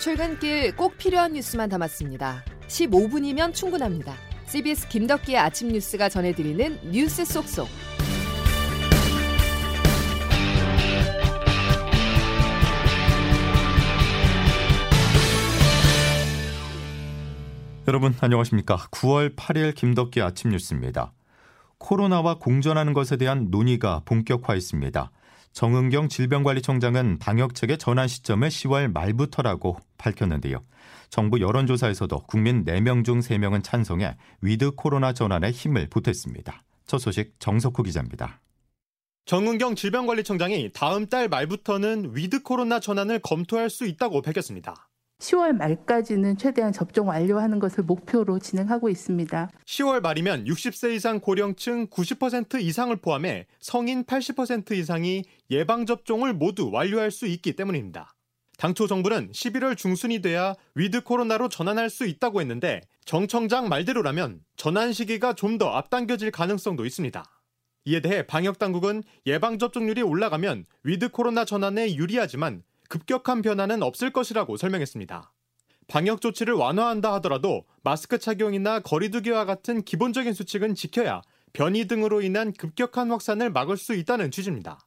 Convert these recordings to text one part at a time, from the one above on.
출근길 꼭 필요한 뉴스만 담았습니다. 15분이면 충분합니다. CBS 김덕기의 아침 뉴스가 전해드리는 뉴스 속속. 여러분 안녕하십니까? 9월 8일 김덕기 아침 뉴스입니다. 코로나와 공존하는 것에 대한 논의가 본격화했습니다. 정은경 질병관리청장은 방역책의 전환 시점을 10월 말부터라고 밝혔는데요. 정부 여론조사에서도 국민 4명 중 3명은 찬성해 위드 코로나 전환에 힘을 보탰습니다. 첫 소식 정석호 기자입니다. 정은경 질병관리청장이 다음 달 말부터는 위드 코로나 전환을 검토할 수 있다고 밝혔습니다. 10월 말까지는 최대한 접종 완료하는 것을 목표로 진행하고 있습니다. 10월 말이면 60세 이상 고령층 90% 이상을 포함해 성인 80% 이상이 예방접종을 모두 완료할 수 있기 때문입니다. 당초 정부는 11월 중순이 돼야 위드 코로나로 전환할 수 있다고 했는데 정 청장 말대로라면 전환 시기가 좀 더 앞당겨질 가능성도 있습니다. 이에 대해 방역 당국은 예방 접종률이 올라가면 위드 코로나 전환에 유리하지만 급격한 변화는 없을 것이라고 설명했습니다. 방역 조치를 완화한다 하더라도 마스크 착용이나 거리두기와 같은 기본적인 수칙은 지켜야 변이 등으로 인한 급격한 확산을 막을 수 있다는 취지입니다.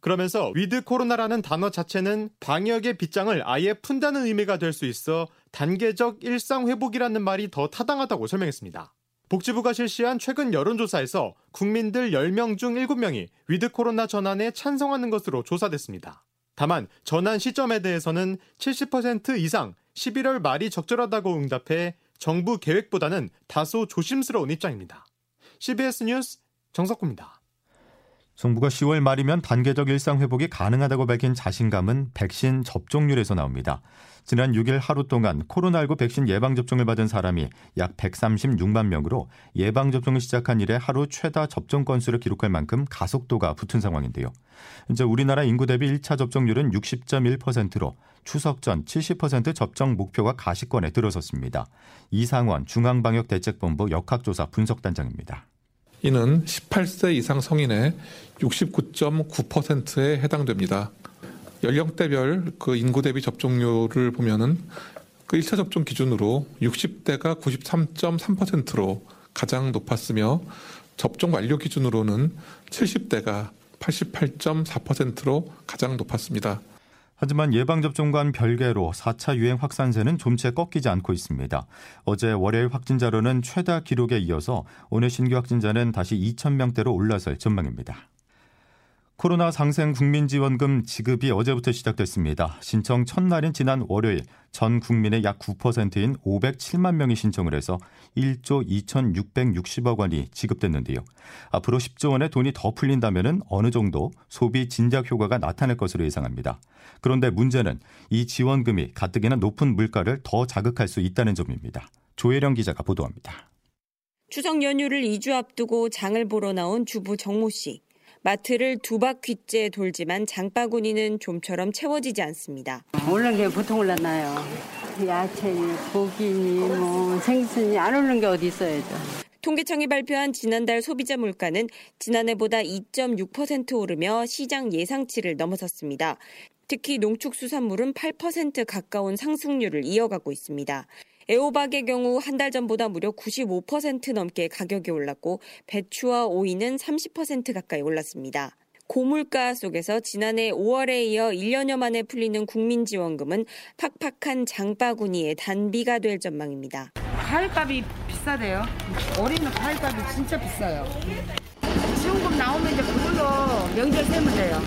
그러면서 위드 코로나라는 단어 자체는 방역의 빗장을 아예 푼다는 의미가 될 수 있어 단계적 일상 회복이라는 말이 더 타당하다고 설명했습니다. 복지부가 실시한 최근 여론조사에서 국민들 10명 중 7명이 위드 코로나 전환에 찬성하는 것으로 조사됐습니다. 다만 전환 시점에 대해서는 70% 이상 11월 말이 적절하다고 응답해 정부 계획보다는 다소 조심스러운 입장입니다. CBS 뉴스 정석구입니다. 정부가 10월 말이면 단계적 일상 회복이 가능하다고 밝힌 자신감은 백신 접종률에서 나옵니다. 지난 6일 하루 동안 코로나19 백신 예방접종을 받은 사람이 약 136만 명으로 예방접종을 시작한 이래 하루 최다 접종 건수를 기록할 만큼 가속도가 붙은 상황인데요. 이제 우리나라 인구 대비 1차 접종률은 60.1%로 추석 전 70% 접종 목표가 가시권에 들어섰습니다. 이상원 중앙방역대책본부 역학조사 분석단장입니다. 이는 18세 이상 성인의 69.9%에 해당됩니다. 연령대별 그 인구 대비 접종률을 보면은 그 1차 접종 기준으로 60대가 93.3%로 가장 높았으며 접종 완료 기준으로는 70대가 88.4%로 가장 높았습니다. 하지만 예방접종과는 별개로 4차 유행 확산세는 좀채 꺾이지 않고 있습니다. 어제 월요일 확진자로는 최다 기록에 이어서 오늘 신규 확진자는 다시 2,000명대로 올라설 전망입니다. 코로나 상생 국민지원금 지급이 어제부터 시작됐습니다. 신청 첫날인 지난 월요일 전 국민의 약 9%인 507만 명이 신청을 해서 1조 2,660억 원이 지급됐는데요. 앞으로 10조 원의 돈이 더 풀린다면 어느 정도 소비 진작 효과가 나타날 것으로 예상합니다. 그런데 문제는 이 지원금이 가뜩이나 높은 물가를 더 자극할 수 있다는 점입니다. 조혜령 기자가 보도합니다. 추석 연휴를 2주 앞두고 장을 보러 나온 주부 정모 씨. 마트를 두 바퀴째 돌지만 장바구니는 좀처럼 채워지지 않습니다. 오른 게 보통 올랐나요? 야채니, 고기니, 뭐 생선이 안 오른 게 어디 있어야죠. 통계청이 발표한 지난달 소비자 물가는 지난해보다 2.6% 오르며 시장 예상치를 넘어섰습니다. 특히 농축수산물은 8% 가까운 상승률을 이어가고 있습니다. 애호박의 경우 한 달 전보다 무려 95% 넘게 가격이 올랐고 배추와 오이는 30% 가까이 올랐습니다. 고물가 속에서 지난해 5월에 이어 1년여 만에 풀리는 국민지원금은 팍팍한 장바구니의 단비가 될 전망입니다. 과일값이 비싸대요. 올해는 과일값이 진짜 비싸요. 지원금 나오면 이제 그걸로 명절 세면 돼요.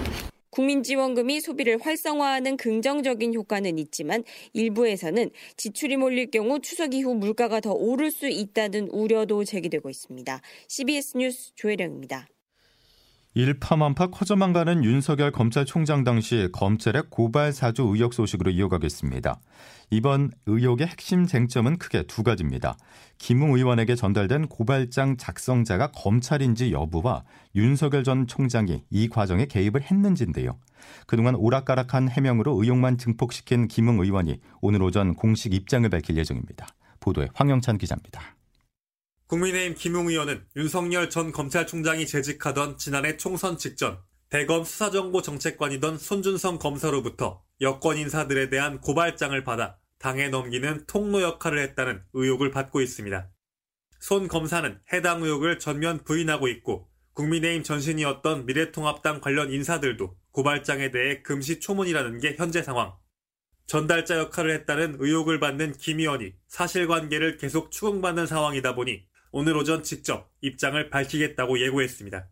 국민지원금이 소비를 활성화하는 긍정적인 효과는 있지만 일부에서는 지출이 몰릴 경우 추석 이후 물가가 더 오를 수 있다는 우려도 제기되고 있습니다. CBS 뉴스 조혜령입니다. 일파만파 커져만 가는 윤석열 검찰총장 당시 검찰의 고발 사주 의혹 소식으로 이어가겠습니다. 이번 의혹의 핵심 쟁점은 크게 두 가지입니다. 김웅 의원에게 전달된 고발장 작성자가 검찰인지 여부와 윤석열 전 총장이 이 과정에 개입을 했는지인데요. 그동안 오락가락한 해명으로 의혹만 증폭시킨 김웅 의원이 오늘 오전 공식 입장을 밝힐 예정입니다. 보도에 황영찬 기자입니다. 국민의힘 김웅 의원은 윤석열 전 검찰총장이 재직하던 지난해 총선 직전 대검 수사정보 정책관이던 손준성 검사로부터 여권 인사들에 대한 고발장을 받아 당에 넘기는 통로 역할을 했다는 의혹을 받고 있습니다. 손 검사는 해당 의혹을 전면 부인하고 있고 국민의힘 전신이었던 미래통합당 관련 인사들도 고발장에 대해 금시초문이라는 게 현재 상황. 전달자 역할을 했다는 의혹을 받는 김 의원이 사실관계를 계속 추궁받는 상황이다 보니 오늘 오전 직접 입장을 밝히겠다고 예고했습니다.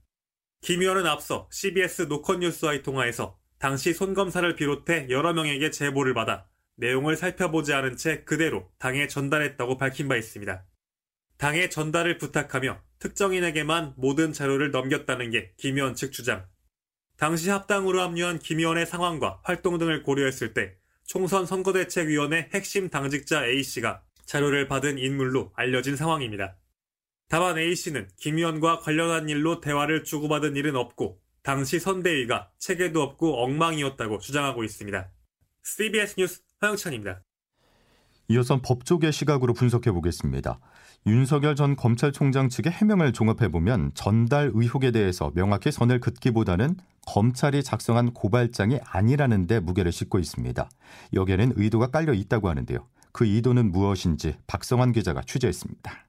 김 의원은 앞서 CBS 노컷뉴스와의 통화에서 당시 손 검사를 비롯해 여러 명에게 제보를 받아 내용을 살펴보지 않은 채 그대로 당에 전달했다고 밝힌 바 있습니다. 당에 전달을 부탁하며 특정인에게만 모든 자료를 넘겼다는 게 김 의원 측 주장. 당시 합당으로 합류한 김 의원의 상황과 활동 등을 고려했을 때 총선 선거대책위원회 핵심 당직자 A씨가 자료를 받은 인물로 알려진 상황입니다. 다만 A씨는 김 의원과 관련한 일로 대화를 주고받은 일은 없고 당시 선대위가 체계도 없고 엉망이었다고 주장하고 있습니다. CBS 뉴스 화영찬입니다. 이어서 법조계 시각으로 분석해 보겠습니다. 윤석열 전 검찰총장 측의 해명을 종합해 보면 전달 의혹에 대해서 명확히 선을 긋기보다는 검찰이 작성한 고발장이 아니라는 데 무게를 싣고 있습니다. 여기에는 의도가 깔려 있다고 하는데요. 그 의도는 무엇인지 박성환 기자가 취재했습니다.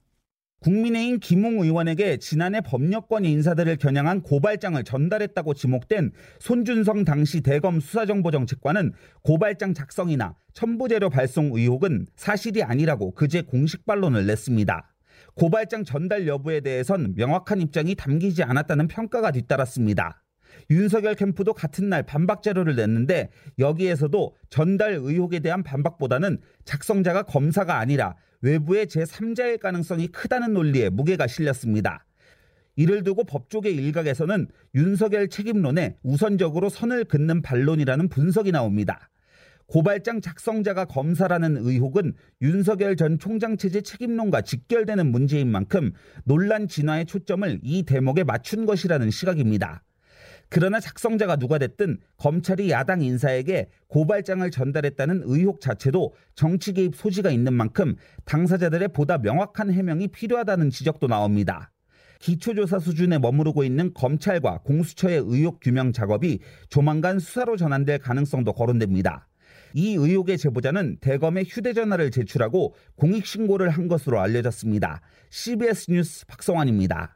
국민의힘 김웅 의원에게 지난해 법력권 인사들을 겨냥한 고발장을 전달했다고 지목된 손준성 당시 대검 수사정보정책관은 고발장 작성이나 첨부재료 발송 의혹은 사실이 아니라고 그제 공식 반론을 냈습니다. 고발장 전달 여부에 대해선 명확한 입장이 담기지 않았다는 평가가 뒤따랐습니다. 윤석열 캠프도 같은 날 반박 자료를 냈는데 여기에서도 전달 의혹에 대한 반박보다는 작성자가 검사가 아니라 외부의 제3자일 가능성이 크다는 논리에 무게가 실렸습니다. 이를 두고 법조계 일각에서는 윤석열 책임론에 우선적으로 선을 긋는 반론이라는 분석이 나옵니다. 고발장 작성자가 검사라는 의혹은 윤석열 전 총장 체제 책임론과 직결되는 문제인 만큼 논란 진화의 초점을 이 대목에 맞춘 것이라는 시각입니다. 그러나 작성자가 누가 됐든 검찰이 야당 인사에게 고발장을 전달했다는 의혹 자체도 정치 개입 소지가 있는 만큼 당사자들의 보다 명확한 해명이 필요하다는 지적도 나옵니다. 기초조사 수준에 머무르고 있는 검찰과 공수처의 의혹 규명 작업이 조만간 수사로 전환될 가능성도 거론됩니다. 이 의혹의 제보자는 대검에 휴대전화를 제출하고 공익신고를 한 것으로 알려졌습니다. CBS 뉴스 박성환입니다.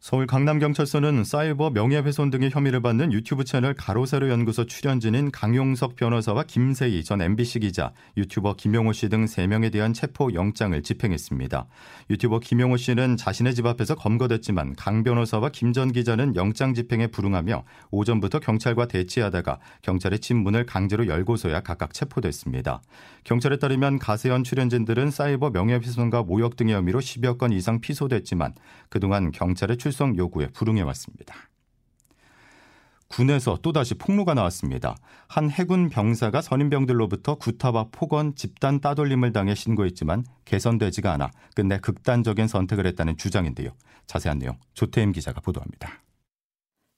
서울 강남경찰서는 사이버 명예훼손 등의 혐의를 받는 유튜브 채널 가로세로 연구소 출연진인 강용석 변호사와 김세희 전 MBC 기자, 유튜버 김용호 씨 등 3명에 대한 체포 영장을 집행했습니다. 유튜버 김용호 씨는 자신의 집 앞에서 검거됐지만 강 변호사와 김 전 기자는 영장 집행에 불응하며 오전부터 경찰과 대치하다가 경찰의 집 문을 강제로 열고서야 각각 체포됐습니다. 경찰에 따르면 가세현 출연진들은 사이버 명예훼손과 모욕 등의 혐의로 10여 건 이상 피소됐지만 그동안 경찰의 출석 요구에 불응해 왔습니다. 군에서 또다시 폭로가 나왔습니다. 한 해군 병사가 선임병들로부터 구타와 폭언, 집단 따돌림을 당해 신고했지만 개선되지가 않아 끝내 극단적인 선택을 했다는 주장인데요. 자세한 내용 조태임 기자가 보도합니다.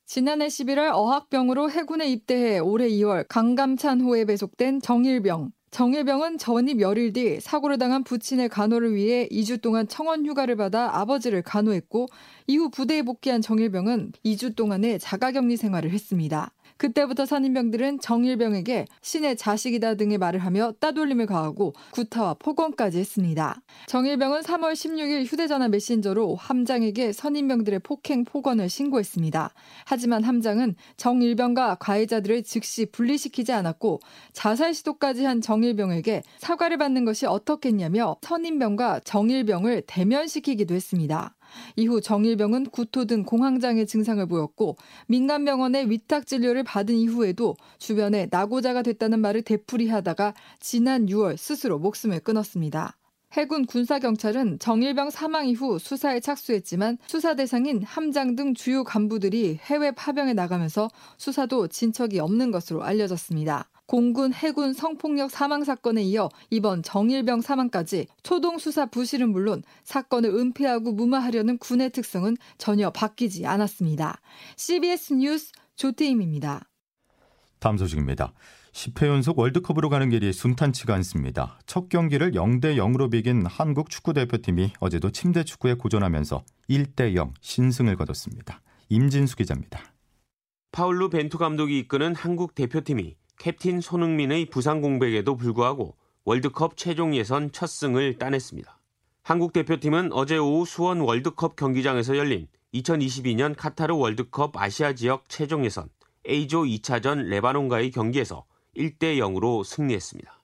지난해 11월 어학병으로 해군에 입대해 올해 2월 강감찬호에 배속된 정일병. 정일병은 전입 열흘 뒤 사고를 당한 부친의 간호를 위해 2주 동안 청원 휴가를 받아 아버지를 간호했고 이후 부대에 복귀한 정일병은 2주 동안의 자가격리 생활을 했습니다. 그때부터 선임병들은 정일병에게 신의 자식이다 등의 말을 하며 따돌림을 가하고 구타와 폭언까지 했습니다. 정일병은 3월 16일 휴대전화 메신저로 함장에게 선임병들의 폭행 폭언을 신고했습니다. 하지만 함장은 정일병과 가해자들을 즉시 분리시키지 않았고 자살 시도까지 한 정일병에게 사과를 받는 것이 어떻겠냐며 선임병과 정일병을 대면시키기도 했습니다. 이후 정일병은 구토 등 공황장애 증상을 보였고 민간 병원에 위탁 진료를 받은 이후에도 주변에 낙오자가 됐다는 말을 되풀이하다가 지난 6월 스스로 목숨을 끊었습니다. 해군 군사경찰은 정일병 사망 이후 수사에 착수했지만 수사 대상인 함장 등 주요 간부들이 해외 파병에 나가면서 수사도 진척이 없는 것으로 알려졌습니다. 공군 해군 성폭력 사망 사건에 이어 이번 정일병 사망까지 초동 수사 부실은 물론 사건을 은폐하고 무마하려는 군의 특성은 전혀 바뀌지 않았습니다. CBS 뉴스 조태임입니다. 다음 소식입니다. 10회 연속 월드컵으로 가는 길이 순탄치가 않습니다. 첫 경기를 0대 0으로 비긴 한국 축구 대표팀이 어제도 침대 축구에 고전하면서 1대 0 신승을 거뒀습니다. 임진수 기자입니다. 파울루 벤투 감독이 이끄는 한국 대표팀이 캡틴 손흥민의 부상 공백에도 불구하고 월드컵 최종 예선 첫 승을 따냈습니다. 한국 대표팀은 어제 오후 수원 월드컵 경기장에서 열린 2022년 카타르 월드컵 아시아 지역 최종 예선 A조 2차전 레바논과의 경기에서 1대 0으로 승리했습니다.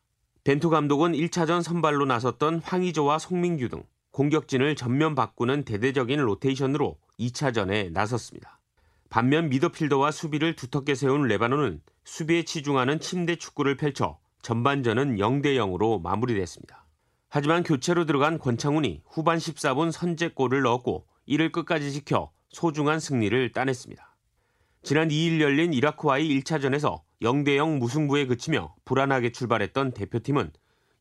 벤투 감독은 1차전 선발로 나섰던 황의조와 송민규 등 공격진을 전면 바꾸는 대대적인 로테이션으로 2차전에 나섰습니다. 반면 미더필더와 수비를 두텁게 세운 레바논은 수비에 치중하는 침대 축구를 펼쳐 전반전은 0대 0으로 마무리됐습니다. 하지만 교체로 들어간 권창훈이 후반 14분 선제골을 넣었고 이를 끝까지 지켜 소중한 승리를 따냈습니다. 지난 2일 열린 이라크와의 1차전에서 0대 0 무승부에 그치며 불안하게 출발했던 대표팀은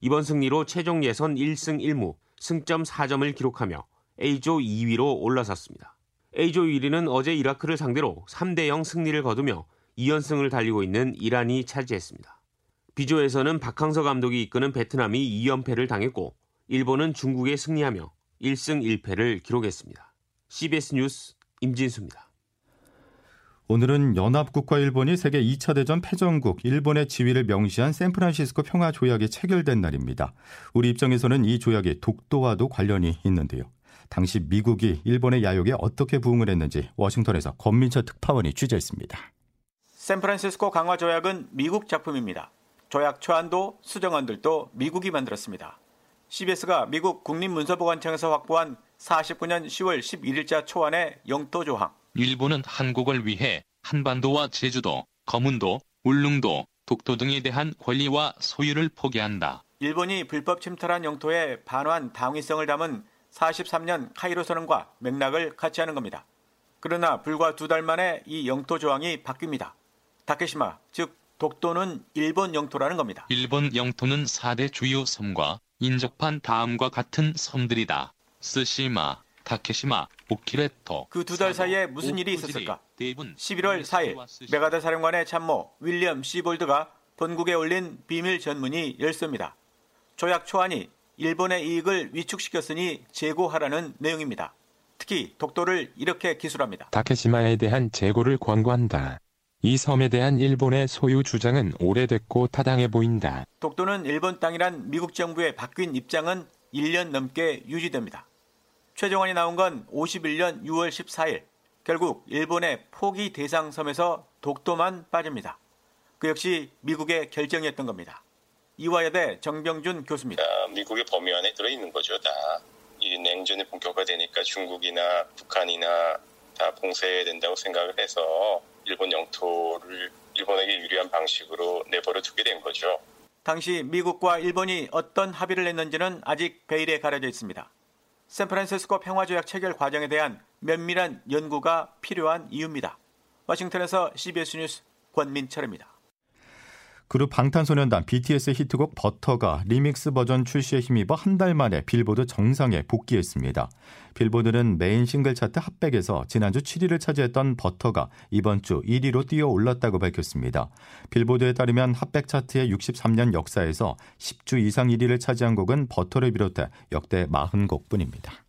이번 승리로 최종 예선 1승 1무 승점 4점을 기록하며 A조 2위로 올라섰습니다. A조 1위는 어제 이라크를 상대로 3대 0 승리를 거두며 2연승을 달리고 있는 이란이 차지했습니다. B조에서는 박항서 감독이 이끄는 베트남이 2연패를 당했고 일본은 중국에 승리하며 1승 1패를 기록했습니다. CBS 뉴스 임진수입니다. 오늘은 연합국과 일본이 세계 2차 대전 패전국 일본의 지위를 명시한 샌프란시스코 평화 조약이 체결된 날입니다. 우리 입장에서는 이 조약이 독도와도 관련이 있는데요. 당시 미국이 일본의 야욕에 어떻게 부응을 했는지 워싱턴에서 권민철 특파원이 취재했습니다. 샌프란시스코 강화 조약은 미국 작품입니다. 조약 초안도 수정안들도 미국이 만들었습니다. CBS가 미국 국립문서보관청에서 확보한 49년 10월 11일자 초안의 영토 조항. 일본은 한국을 위해 한반도와 제주도, 거문도, 울릉도, 독도 등에 대한 권리와 소유를 포기한다. 일본이 불법 침탈한 영토의 반환 당위성을 담은 43년 카이로 선언과 맥락을 같이 하는 겁니다. 그러나 불과 두 달 만에 이 영토 조항이 바뀝니다. 다케시마, 즉 독도는 일본 영토라는 겁니다. 일본 영토는 4대 주요 섬과 인접한 다음과 같은 섬들이다. 스시마, 타케시마, 오키레토. 그 두 달 사이에 무슨 일이 있었을까? 11월 4일 메가다 사령관의 참모 윌리엄 시볼드가 본국에 올린 비밀 전문이 열쇠입니다. 조약 초안이 일본의 이익을 위축시켰으니 재고하라는 내용입니다. 특히 독도를 이렇게 기술합니다. 다케시마에 대한 재고를 권고한다. 이 섬에 대한 일본의 소유 주장은 오래됐고 타당해 보인다. 독도는 일본 땅이란 미국 정부의 바뀐 입장은 1년 넘게 유지됩니다. 최종안이 나온 건 51년 6월 14일. 결국 일본의 포기 대상 섬에서 독도만 빠집니다. 그 역시 미국의 결정이었던 겁니다. 이화여대 정병준 교수입니다. 아, 미국의 범위 안에 들어있는 거죠, 다. 이 냉전이 본격화되니까 중국이나 북한이나 다 봉쇄해야 된다고 생각을 해서 일본 영토를 일본에게 유리한 방식으로 내버려 두게 된 거죠. 당시 미국과 일본이 어떤 합의를 했는지는 아직 베일에 가려져 있습니다. 샌프란시스코 평화조약 체결 과정에 대한 면밀한 연구가 필요한 이유입니다. 워싱턴에서 CBS 뉴스 권민철입니다. 그룹 방탄소년단 BTS 히트곡 버터가 리믹스 버전 출시에 힘입어 한 달 만에 빌보드 정상에 복귀했습니다. 빌보드는 메인 싱글 차트 핫백에서 지난주 7위를 차지했던 버터가 이번 주 1위로 뛰어 올랐다고 밝혔습니다. 빌보드에 따르면 핫백 차트의 63년 역사에서 10주 이상 1위를 차지한 곡은 버터를 비롯해 역대 40곡뿐입니다.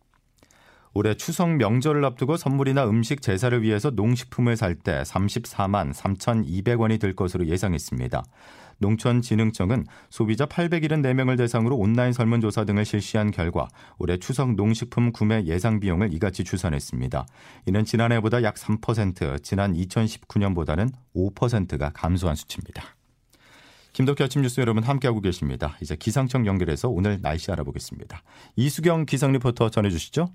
올해 추석 명절을 앞두고 선물이나 음식 제사를 위해서 농식품을 살 때 34만 3,200원이 들 것으로 예상했습니다. 농촌진흥청은 소비자 874명을 대상으로 온라인 설문조사 등을 실시한 결과 올해 추석 농식품 구매 예상 비용을 이같이 추산했습니다. 이는 지난해보다 약 3%, 지난 2019년보다는 5%가 감소한 수치입니다. 김덕기 아침 뉴스 여러분 함께하고 계십니다. 이제 기상청 연결해서 오늘 날씨 알아보겠습니다. 이수경 기상 리포터 전해주시죠.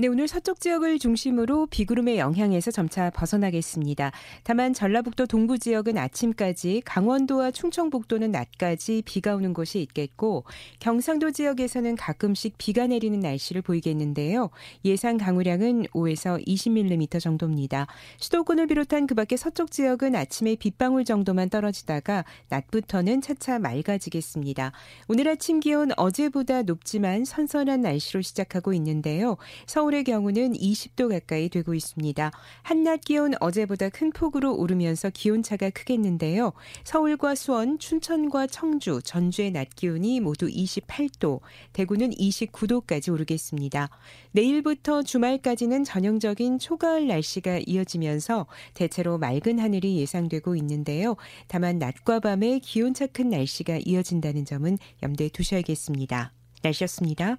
네, 오늘 서쪽 지역을 중심으로 비구름의 영향에서 점차 벗어나겠습니다. 다만 전라북도 동부 지역은 아침까지, 강원도와 충청북도는 낮까지 비가 오는 곳이 있겠고 경상도 지역에서는 가끔씩 비가 내리는 날씨를 보이겠는데요. 예상 강우량은 5에서 20mm 정도입니다. 수도권을 비롯한 그 밖의 서쪽 지역은 아침에 빗방울 정도만 떨어지다가 낮부터는 차차 맑아지겠습니다. 오늘 아침 기온 어제보다 높지만 선선한 날씨로 시작하고 있는데요. 서울 서울의 경우는 20도 가까이 되고 있습니다. 한낮 기온 어제보다 큰 폭으로 오르면서 기온차가 크겠는데요. 서울과 수원, 춘천과 청주, 전주의 낮 기온이 모두 28도, 대구는 29도까지 오르겠습니다. 내일부터 주말까지는 전형적인 초가을 날씨가 이어지면서 대체로 맑은 하늘이 예상되고 있는데요. 다만 낮과 밤에 기온차 큰 날씨가 이어진다는 점은 염두에 두셔야겠습니다. 날씨였습니다.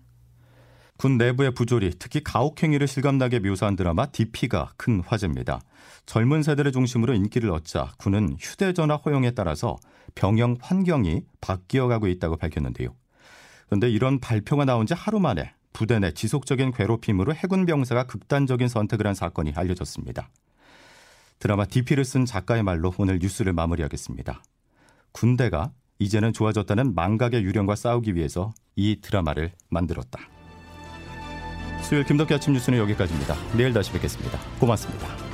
군 내부의 부조리, 특히 가혹행위를 실감나게 묘사한 드라마 DP가 큰 화제입니다. 젊은 세대를 중심으로 인기를 얻자 군은 휴대전화 허용에 따라서 병영 환경이 바뀌어가고 있다고 밝혔는데요. 그런데 이런 발표가 나온 지 하루 만에 부대 내 지속적인 괴롭힘으로 해군 병사가 극단적인 선택을 한 사건이 알려졌습니다. 드라마 DP를 쓴 작가의 말로 오늘 뉴스를 마무리하겠습니다. 군대가 이제는 좋아졌다는 망각의 유령과 싸우기 위해서 이 드라마를 만들었다. 수요일 김덕기 아침 뉴스는 여기까지입니다. 내일 다시 뵙겠습니다. 고맙습니다.